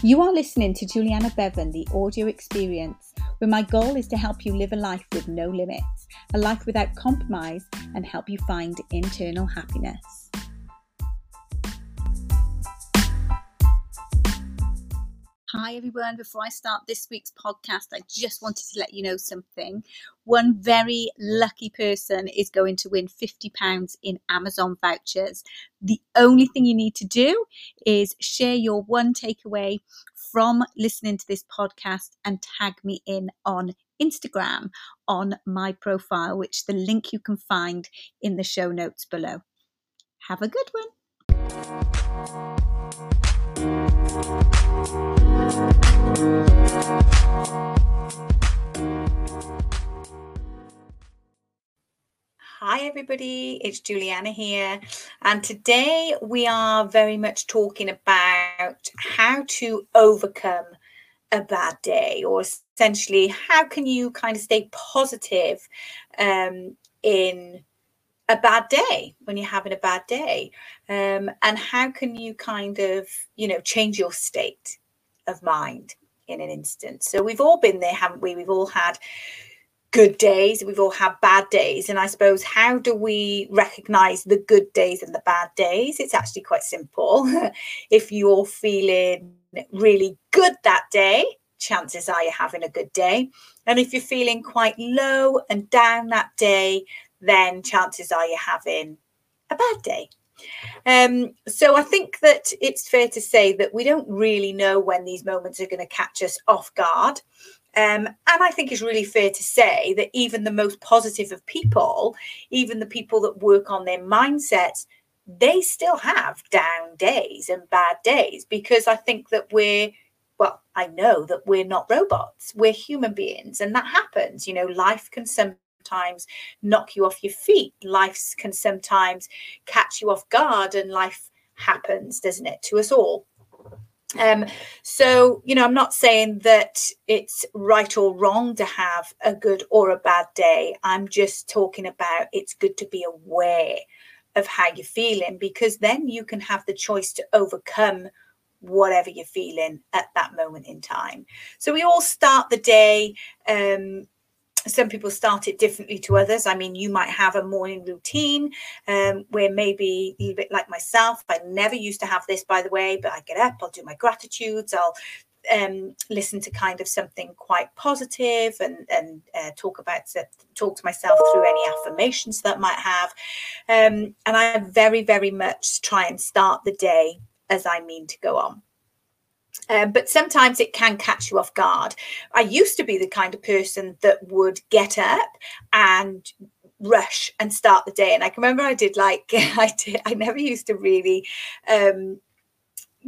You are listening to Juliana Bevan, the audio experience, where my goal is to help you live a life with no limits, a life without compromise, and help you find internal happiness. Hi, everyone. Before I start this week's podcast, I just wanted to let you know something. One very lucky person is going to win £50 in Amazon vouchers. The only thing you need to do is share your one takeaway from listening to this podcast and tag me in on Instagram on my profile, which the link you can find in the show notes below. Have a good one. Hi, everybody, it's Juliana here, and today we are very much talking about how to overcome a bad day, or essentially, how can you kind of stay positive um, in a bad day when you're having a bad day. Um, and how can you kind of you know change your state of mind in an instant? So we've all been there haven't we? We've all had good days we've all had bad days. And i suppose how do we recognize the good days and the bad days? It's actually quite simple. If you're feeling really good that day chances are you're having a good day. And if you're feeling quite low and down that day then chances are you're having a bad day. Um, so I think that it's fair to say that we don't really know when these moments are going to catch us off guard. Um, and I think it's really fair to say that even the most positive of people, even the people that work on their mindsets, they still have down days and bad days because I think that we're well, I know that we're not robots, we're human beings, and that happens. You know, life can some sometimes knock you off your feet. Life can sometimes catch you off guard, and life happens, doesn't it, to us all? Um, so, you know, I'm not saying that it's right or wrong to have a good or a bad day. I'm just talking about it's good to be aware of how you're feeling because then you can have the choice to overcome whatever you're feeling at that moment in time. So we all start the day um, some people start it differently to others. I mean, you might have a morning routine um, where maybe a bit like myself, I never used to have this, by the way, but I get up, I'll do my gratitudes, I'll um, listen to kind of something quite positive and and uh, talk about talk to myself through any affirmations that I might have, um, and I very very much try and start the day as I mean to go on. Um, but sometimes it can catch you off guard. I used to be the kind of person that would get up and rush and start the day. And I can remember I did like I did. I never used to really um,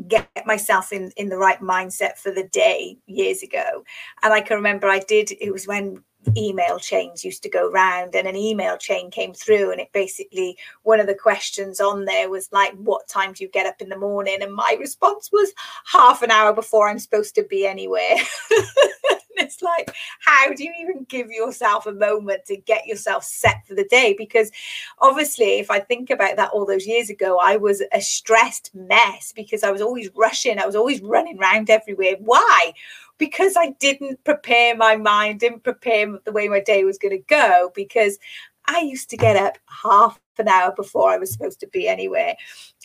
get myself in in the right mindset for the day years ago. And I can remember I did. It was when email chains used to go round and an email chain came through and it basically one of the questions on there was like what time do you get up in the morning? And my response was half an hour before i'm supposed to be anywhere. It's like how do you even give yourself a moment to get yourself set for the day? Because obviously if i think about that all those years ago i was a stressed mess because i was always rushing i was always running around everywhere. Why because I didn't prepare my mind, didn't prepare the way my day was going to go, because I used to get up half an hour before I was supposed to be anywhere.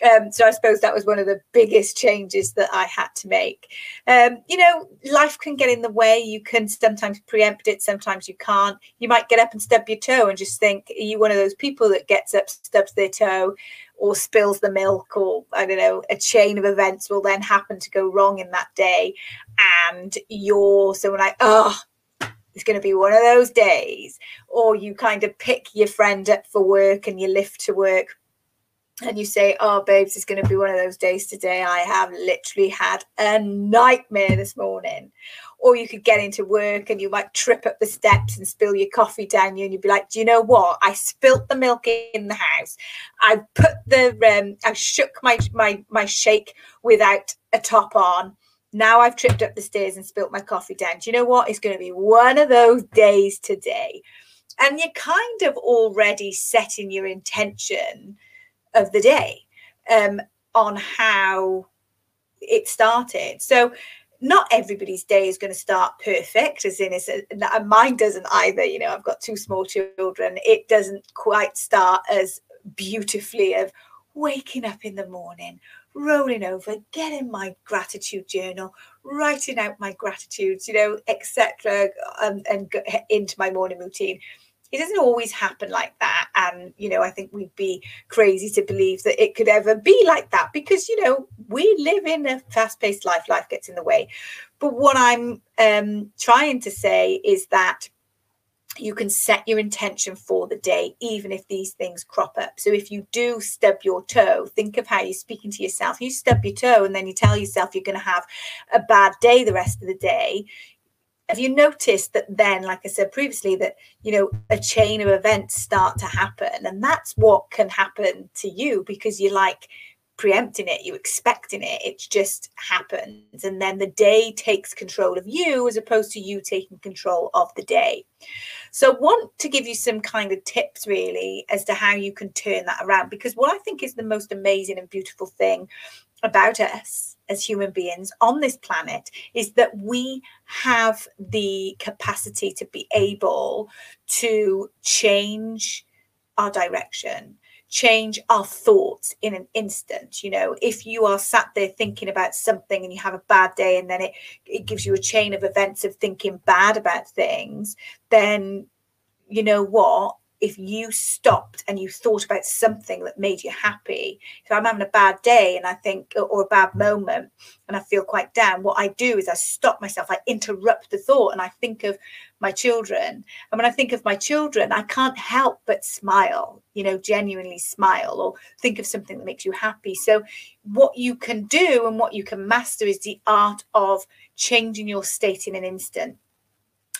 Um, so I suppose that was one of the biggest changes that I had to make. Um, you know, life can get in the way. You can sometimes preempt it, sometimes you can't. You might get up and stub your toe and just think, are you one of those people that gets up, stubs their toe, or spills the milk, or I don't know, a chain of events will then happen to go wrong in that day. And you're someone like, oh, it's going to be one of those days. Or you kind of pick your friend up for work and you lift to work and you say, Oh, babes, it's going to be one of those days today. I have literally had a nightmare this morning. Or you could get into work and you might trip up the steps and spill your coffee down you, and you'd be like, Do you know what? I spilt the milk in the house. I put the um, I shook my my my shake without a top on now I've tripped up the stairs and spilt my coffee down. Do you know what? It's going to be one of those days today. And you're kind of already setting your intention of the day um, on how it started. So not everybody's day is going to start perfect as in it's a, and mine doesn't either you know i've got two small children it doesn't quite start as beautifully of waking up in the morning rolling over getting my gratitude journal writing out my gratitudes you know etc um, and, into my morning routine. It doesn't always happen like that and you know i think we'd be crazy to believe that it could ever be like that because you know we live in a fast-paced life life gets in the way. But what i'm um, trying to say is that you can set your intention for the day, even if these things crop up. So, if you do stub your toe, think of how you're speaking to yourself. You stub your toe, and then you tell yourself you're going to have a bad day the rest of the day. Have you noticed that then like i said previously that you know a chain of events start to happen? And that's what can happen to you because you're like preempting it you're expecting it. It just happens. And then the day takes control of you as opposed to you taking control of the day so I want to give you some kind of tips really as to how you can turn that around because what i think is the most amazing and beautiful thing about us as human beings on this planet is that we have the capacity to be able to change our direction change our thoughts in an instant you know? If you are sat there thinking about something and you have a bad day and then it it gives you a chain of events of thinking bad about things then you know what? If you stopped and you thought about something that made you happy if i'm having a bad day and i think or a bad moment and i feel quite down what i do is i stop myself i interrupt the thought and i think of my children. And when i think of my children i can't help but smile you know genuinely smile or think of something that makes you happy. So what you can do and what you can master is the art of changing your state in an instant.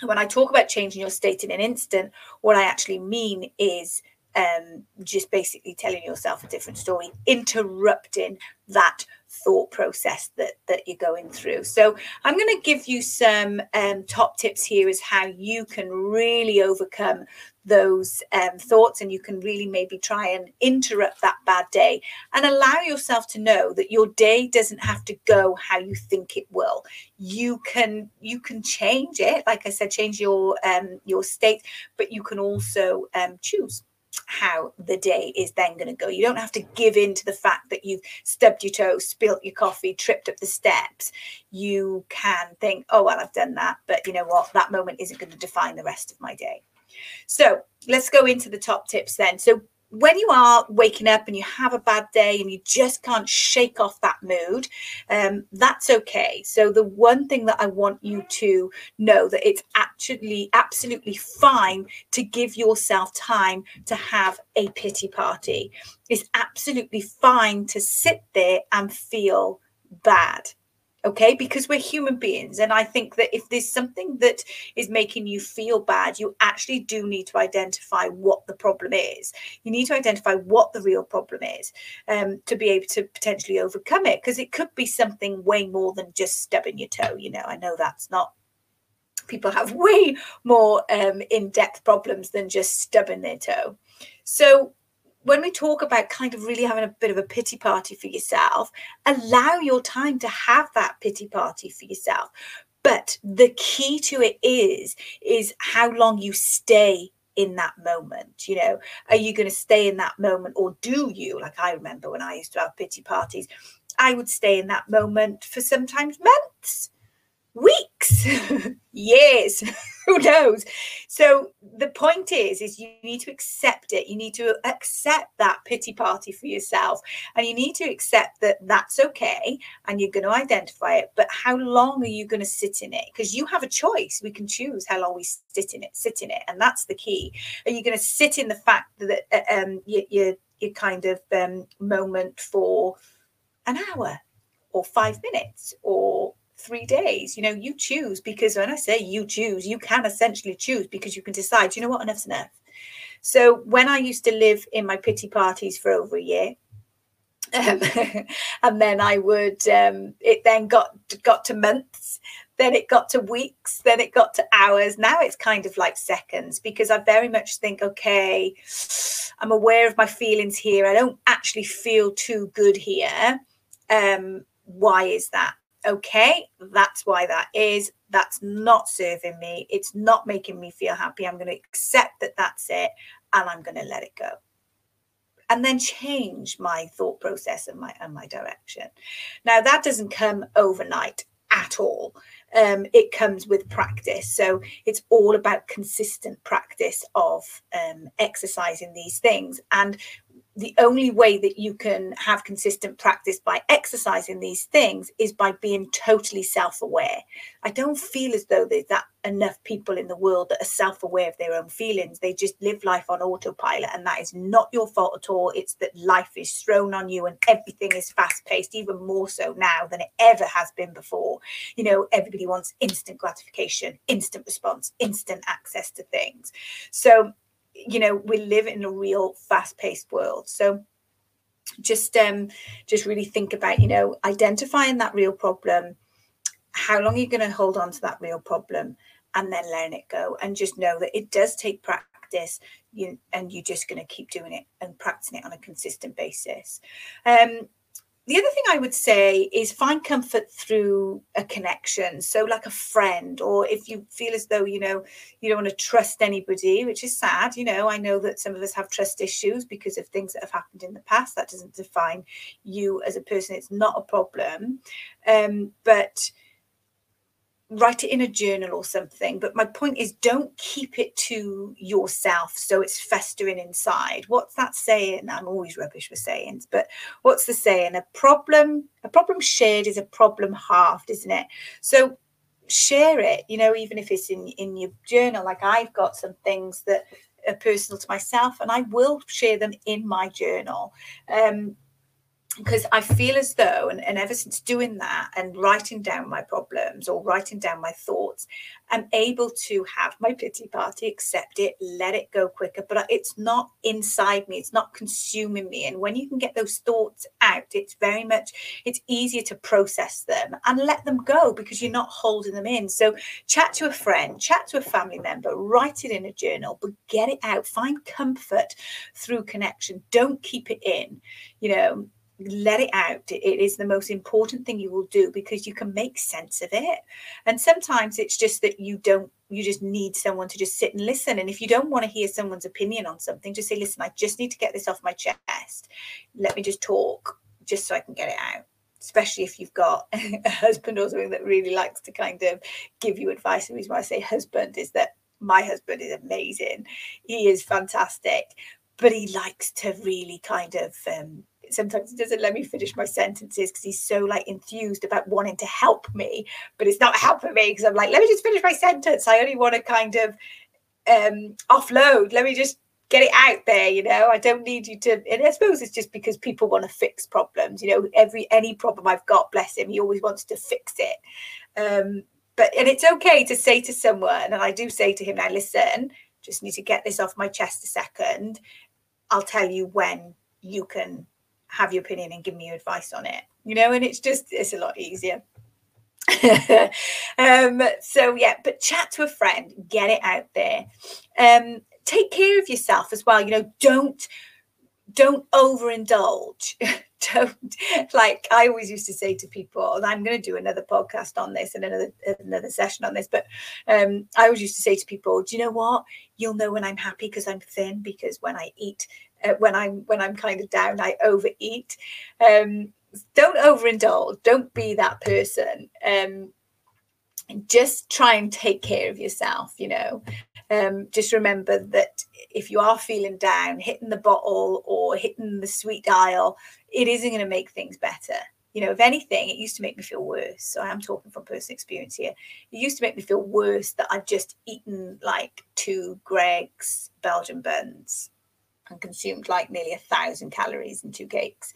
When I talk about changing your state in an instant, what I actually mean is um, just basically telling yourself a different story, interrupting that thought process that that you're going through. So I'm going to give you some um, top tips here as how you can really overcome those um, thoughts and you can really maybe try and interrupt that bad day and allow yourself to know that your day doesn't have to go how you think it will you can you can change it like i said change your um your state but you can also um choose how the day is then going to go. You don't have to give in to the fact that you've stubbed your toe, spilt your coffee, tripped up the steps. You can think, oh, well, I've done that. But you know what? That moment isn't going to define the rest of my day. So let's go into the top tips then. So when you are waking up and you have a bad day and you just can't shake off that mood, um, that's okay. So the one thing that I want you to know that it's actually absolutely fine to give yourself time to have a pity party. It's absolutely fine to sit there and feel bad okay? Because we're human beings and i think that if there's something that is making you feel bad you actually do need to identify what the problem is. You need to identify what the real problem is um, to be able to potentially overcome it because it could be something way more than just stubbing your toe you know? I know that's not people have way more um, in-depth problems than just stubbing their toe. So when we talk about kind of really having a bit of a pity party for yourself, allow your time to have that pity party for yourself. But the key to it is is how long you stay in that moment you know? Are you going to stay in that moment or do you? Like i remember when i used to have pity parties i would stay in that moment for sometimes months weeks, years, who knows? So the point is, is you need to accept it. You need to accept that pity party for yourself, and you need to accept that that's okay, and you're going to identify it. But how long are you going to sit in it? Because you have a choice. We can choose how long we sit in it. Sit in it, and that's the key. Are you going to sit in the fact that uh, um, you, you, your kind of um, moment for an hour, or five minutes, or three days. You know, you choose because when I say you choose, you can essentially choose because you can decide, you know what, enough's enough. So when I used to live in my pity parties for over a year, um, and then I would um, it then got got to months, then it got to weeks, then it got to hours. Now it's kind of like seconds because I very much think, okay, I'm aware of my feelings here. I don't actually feel too good here. Um, why is that? Okay, that's why that is. That's not serving me. It's not making me feel happy. I'm going to accept that that's it and I'm going to let it go and then change my thought process and my and my direction. Now that doesn't come overnight at all. Um, it comes with practice. So it's all about consistent practice of um, exercising these things. And the only way that you can have consistent practice by exercising these things is by being totally self-aware. I don't feel as though there's that enough people in the world that are self-aware of their own feelings. They just live life on autopilot and that is not your fault at all. It's that life is thrown on you and everything is fast-paced even more so now than it ever has been before. You know everybody wants instant gratification instant response instant access to things. So you know we live in a real fast-paced world. So just um just really think about you know identifying that real problem. How long are you going to hold on to that real problem? And then letting it go. And just know that it does take practice you and you're just going to keep doing it and practicing it on a consistent basis. Um the other thing I would say is find comfort through a connection. So, like a friend, or if you feel as though you know you don't want to trust anybody, which is sad. You know, I know that some of us have trust issues because of things that have happened in the past. That doesn't define you as a person. It's not a problem. Um, but write it in a journal or something. But my point is, don't keep it to yourself so it's festering inside. What's that saying? I'm always rubbish with sayings, but what's the saying? A problem, a problem shared is a problem halved, isn't it? So share it, you know, even if it's in, in your journal. Like I've got some things that are personal to myself and I will share them in my journal. Um, because I feel as though, and, and ever since doing that and writing down my problems or writing down my thoughts, I'm able to have my pity party, accept it, let it go quicker. But it's not inside me, it's not consuming me. And when you can get those thoughts out, it's very much it's easier to process them and let them go because you're not holding them in. So chat to a friend, chat to a family member, write it in a journal, but get it out. Find comfort through connection. Don't keep it in. You know, let it out. It is the most important thing you will do because you can make sense of it. And sometimes it's just that you don't you just need someone to just sit and listen. And if you don't want to hear someone's opinion on something just say listen i just need to get this off my chest. Let me just talk just so i can get it out. Especially if you've got a husband or something that really likes to kind of give you advice. The reason why i say husband is that my husband is amazing. He is fantastic but he likes to really kind of um, sometimes he doesn't let me finish my sentences because he's so like enthused about wanting to help me but it's not helping me because i'm like let me just finish my sentence. I only want to kind of um offload. Let me just get it out there you know? I don't need you to and i suppose it's just because people want to fix problems you know? Every any problem i've got bless him he always wants to fix it. Um but and it's okay to say to someone and i do say to him now listen just need to get this off my chest a second. I'll tell you when you can have your opinion and give me your advice on it you know and it's just it's a lot easier. Um so yeah but chat to a friend get it out there. Um take care of yourself as well you know don't don't overindulge don't like i always used to say to people and i'm going to do another podcast on this and another another session on this but um i always used to say to people do you know what you'll know when i'm happy because i'm thin because when i eat uh, when I'm when I'm kind of down, I overeat. Um, don't overindulge. Don't be that person. Um, just try and take care of yourself. You know, um, just remember that if you are feeling down, hitting the bottle or hitting the sweet dial, it isn't going to make things better. You know, if anything, it used to make me feel worse. So I am talking from personal experience here. It used to make me feel worse that I've just eaten like two Greggs Belgian buns and consumed like nearly a thousand calories in two cakes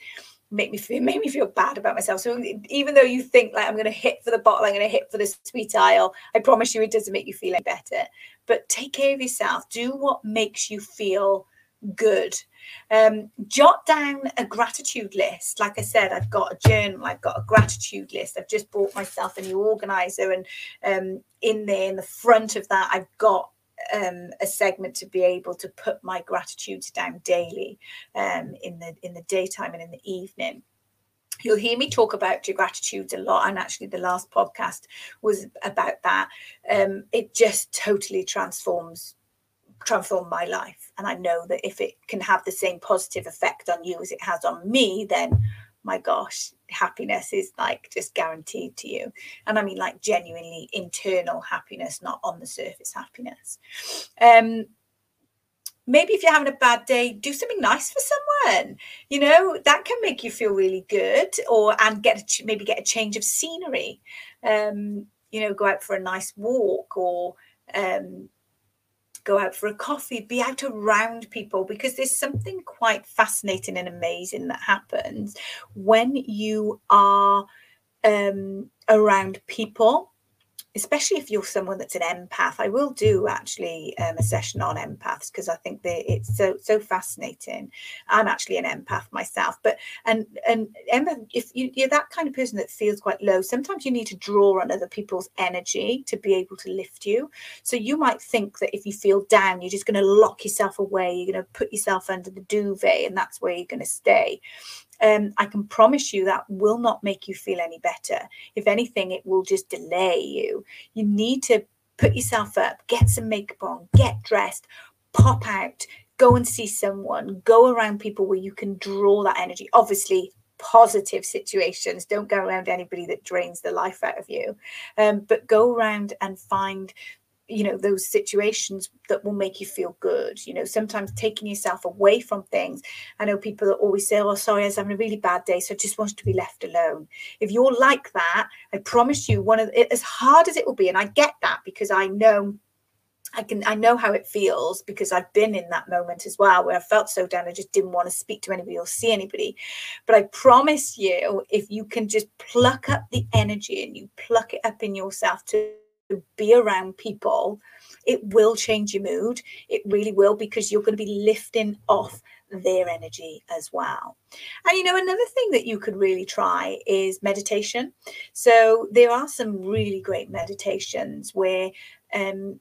make me feel make me feel bad about myself. So even though you think like I'm going to hit for the bottle, I'm going to hit for the sweet aisle, I promise you it doesn't make you feel any better. But take care of yourself. Do what makes you feel good. Um, jot down a gratitude list. Like I said, I've got a journal, I've got a gratitude list. I've just bought myself a new organizer, and um, in there, in the front of that, I've got um, a segment to be able to put my gratitudes down daily um, in the in the daytime and in the evening You'll hear me talk about your gratitudes a lot, and actually, the last podcast was about that. Um, it just totally transforms transform my life, and I know that if it can have the same positive effect on you as it has on me, then my gosh, happiness is like just guaranteed to you. And I mean, like genuinely internal happiness, not on the surface happiness. Um, maybe if you're having a bad day do something nice for someone you know that can make you feel really good or and get a, maybe get a change of scenery um you know go out for a nice walk or um go out for a coffee be out around people because there's something quite fascinating and amazing that happens when you are um around people especially if you're someone that's an empath i will do actually um, a session on empaths because i think that it's so so fascinating. I'm actually an empath myself but and and empath if you, you're that kind of person that feels quite low sometimes you need to draw on other people's energy to be able to lift you. So you might think that if you feel down you're just going to lock yourself away you're going to put yourself under the duvet and that's where you're going to stay um, I can promise you that will not make you feel any better. If anything, it will just delay you. You need to put yourself up, get some makeup on, get dressed, pop out, go and see someone, go around people where you can draw that energy. Obviously, positive situations. Don't go around anybody that drains the life out of you. Um, but go around and find you know those situations that will make you feel good you know sometimes taking yourself away from things i know people that always say oh sorry i was having a really bad day so i just wanted to be left alone if you're like that i promise you one of as hard as it will be and i get that because i know I can I know how it feels because I've been in that moment as well where I felt so down I just didn't want to speak to anybody or see anybody. But I promise you, if you can just pluck up the energy and you pluck it up in yourself to be around people, it will change your mood. It really will because you're going to be lifting off their energy as well. And you know, another thing that you could really try is meditation. So there are some really great meditations where um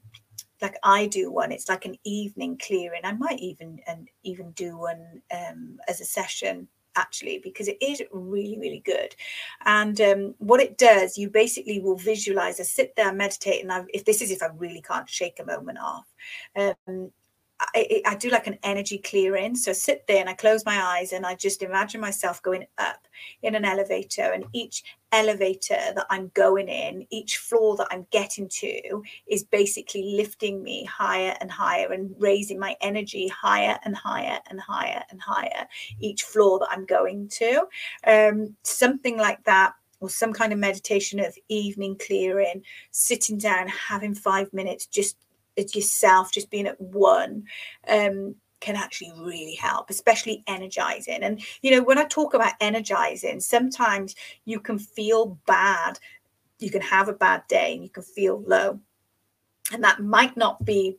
like I do one, it's like an evening clearing. I might even and even do one um as a session actually because it is really really good. And um, what it does you basically will visualize I sit there meditate and I, if this is if i really can't shake a moment off um, I, I, do like an energy clearing. So I sit there and I close my eyes and I just imagine myself going up in an elevator. And each elevator that I'm going in, each floor that I'm getting to is basically lifting me higher and higher and raising my energy higher and higher and higher and higher each floor that I'm going to. Um, something like that or some kind of meditation of evening clearing, sitting down, having five minutes, just yourself, just being at one. Um, can actually really help, especially energizing. And, you know, when I talk about energizing, sometimes you can feel bad. You can have a bad day and you can feel low. And that might not be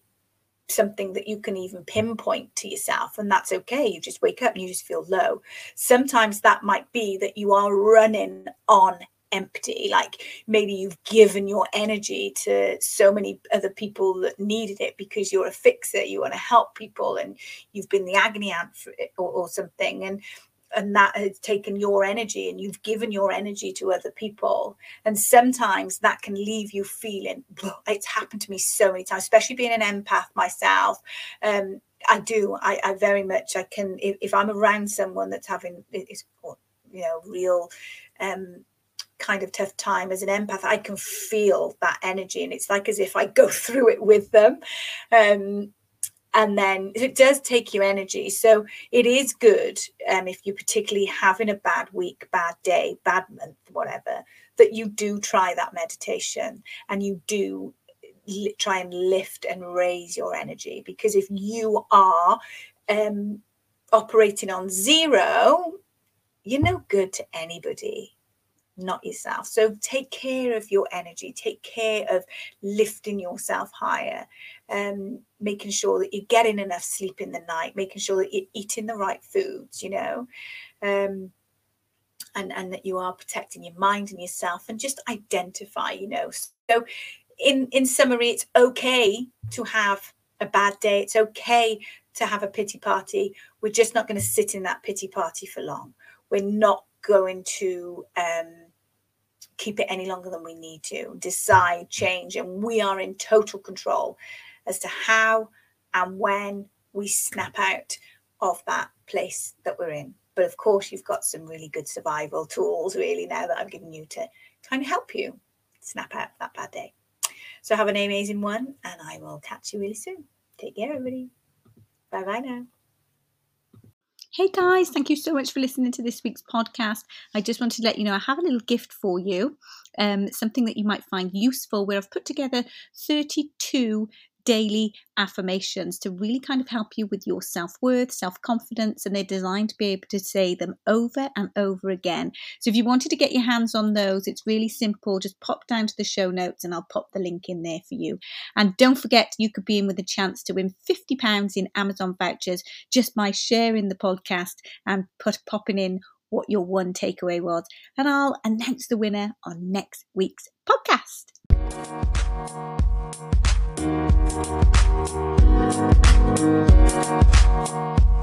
something that you can even pinpoint to yourself and that's okay you just wake up and you just feel low sometimes that might be that you are running on empty like maybe you've given your energy to so many other people that needed it because you're a fixer you want to help people and you've been the agony aunt for it or, or something and and that has taken your energy and you've given your energy to other people. And sometimes that can leave you feeling it's happened to me so many times especially being an empath myself. Um, i do I, I, very much i can if, if i'm around someone that's having it's you know real um kind of tough time as an empath i can feel that energy and it's like as if i go through it with them. Um, and then it does take you energy. So it is good um, if you're particularly having a bad week bad day bad month whatever that you do try that meditation and you do li- try and lift and raise your energy. Because if you are um, operating on zero you're no good to anybody not yourself. So take care of your energy, take care of lifting yourself higher, um, making sure that you're getting enough sleep in the night, making sure that you're eating the right foods, you know. Um, and, and that you are protecting your mind and yourself and just identify, you know. So in in summary, it's okay to have a bad day. It's okay to have a pity party. We're just not going to sit in that pity party for long. We're not going to um, keep it any longer than we need to. Decide, change, and we are in total control as to how and when we snap out of that place that we're in. But of course, you've got some really good survival tools, really, now that I've given you to kind of help you snap out of that bad day. So have an amazing one, and I will catch you really soon. Take care, everybody. Bye bye now. Hey guys, thank you so much for listening to this week's podcast. I just wanted to let you know I have a little gift for you, um, something that you might find useful. Where I've put together 32 daily affirmations to really kind of help you with your self worth, self confidence, and they're designed to be able to say them over and over again. So if you wanted to get your hands on those, it's really simple. Just pop down to the show notes and I'll pop the link in there for you. And don't forget, you could be in with a chance to win £50 in Amazon vouchers just by sharing the podcast and put popping in what your one takeaway was. And I'll announce the winner on next week's podcast. Thank you.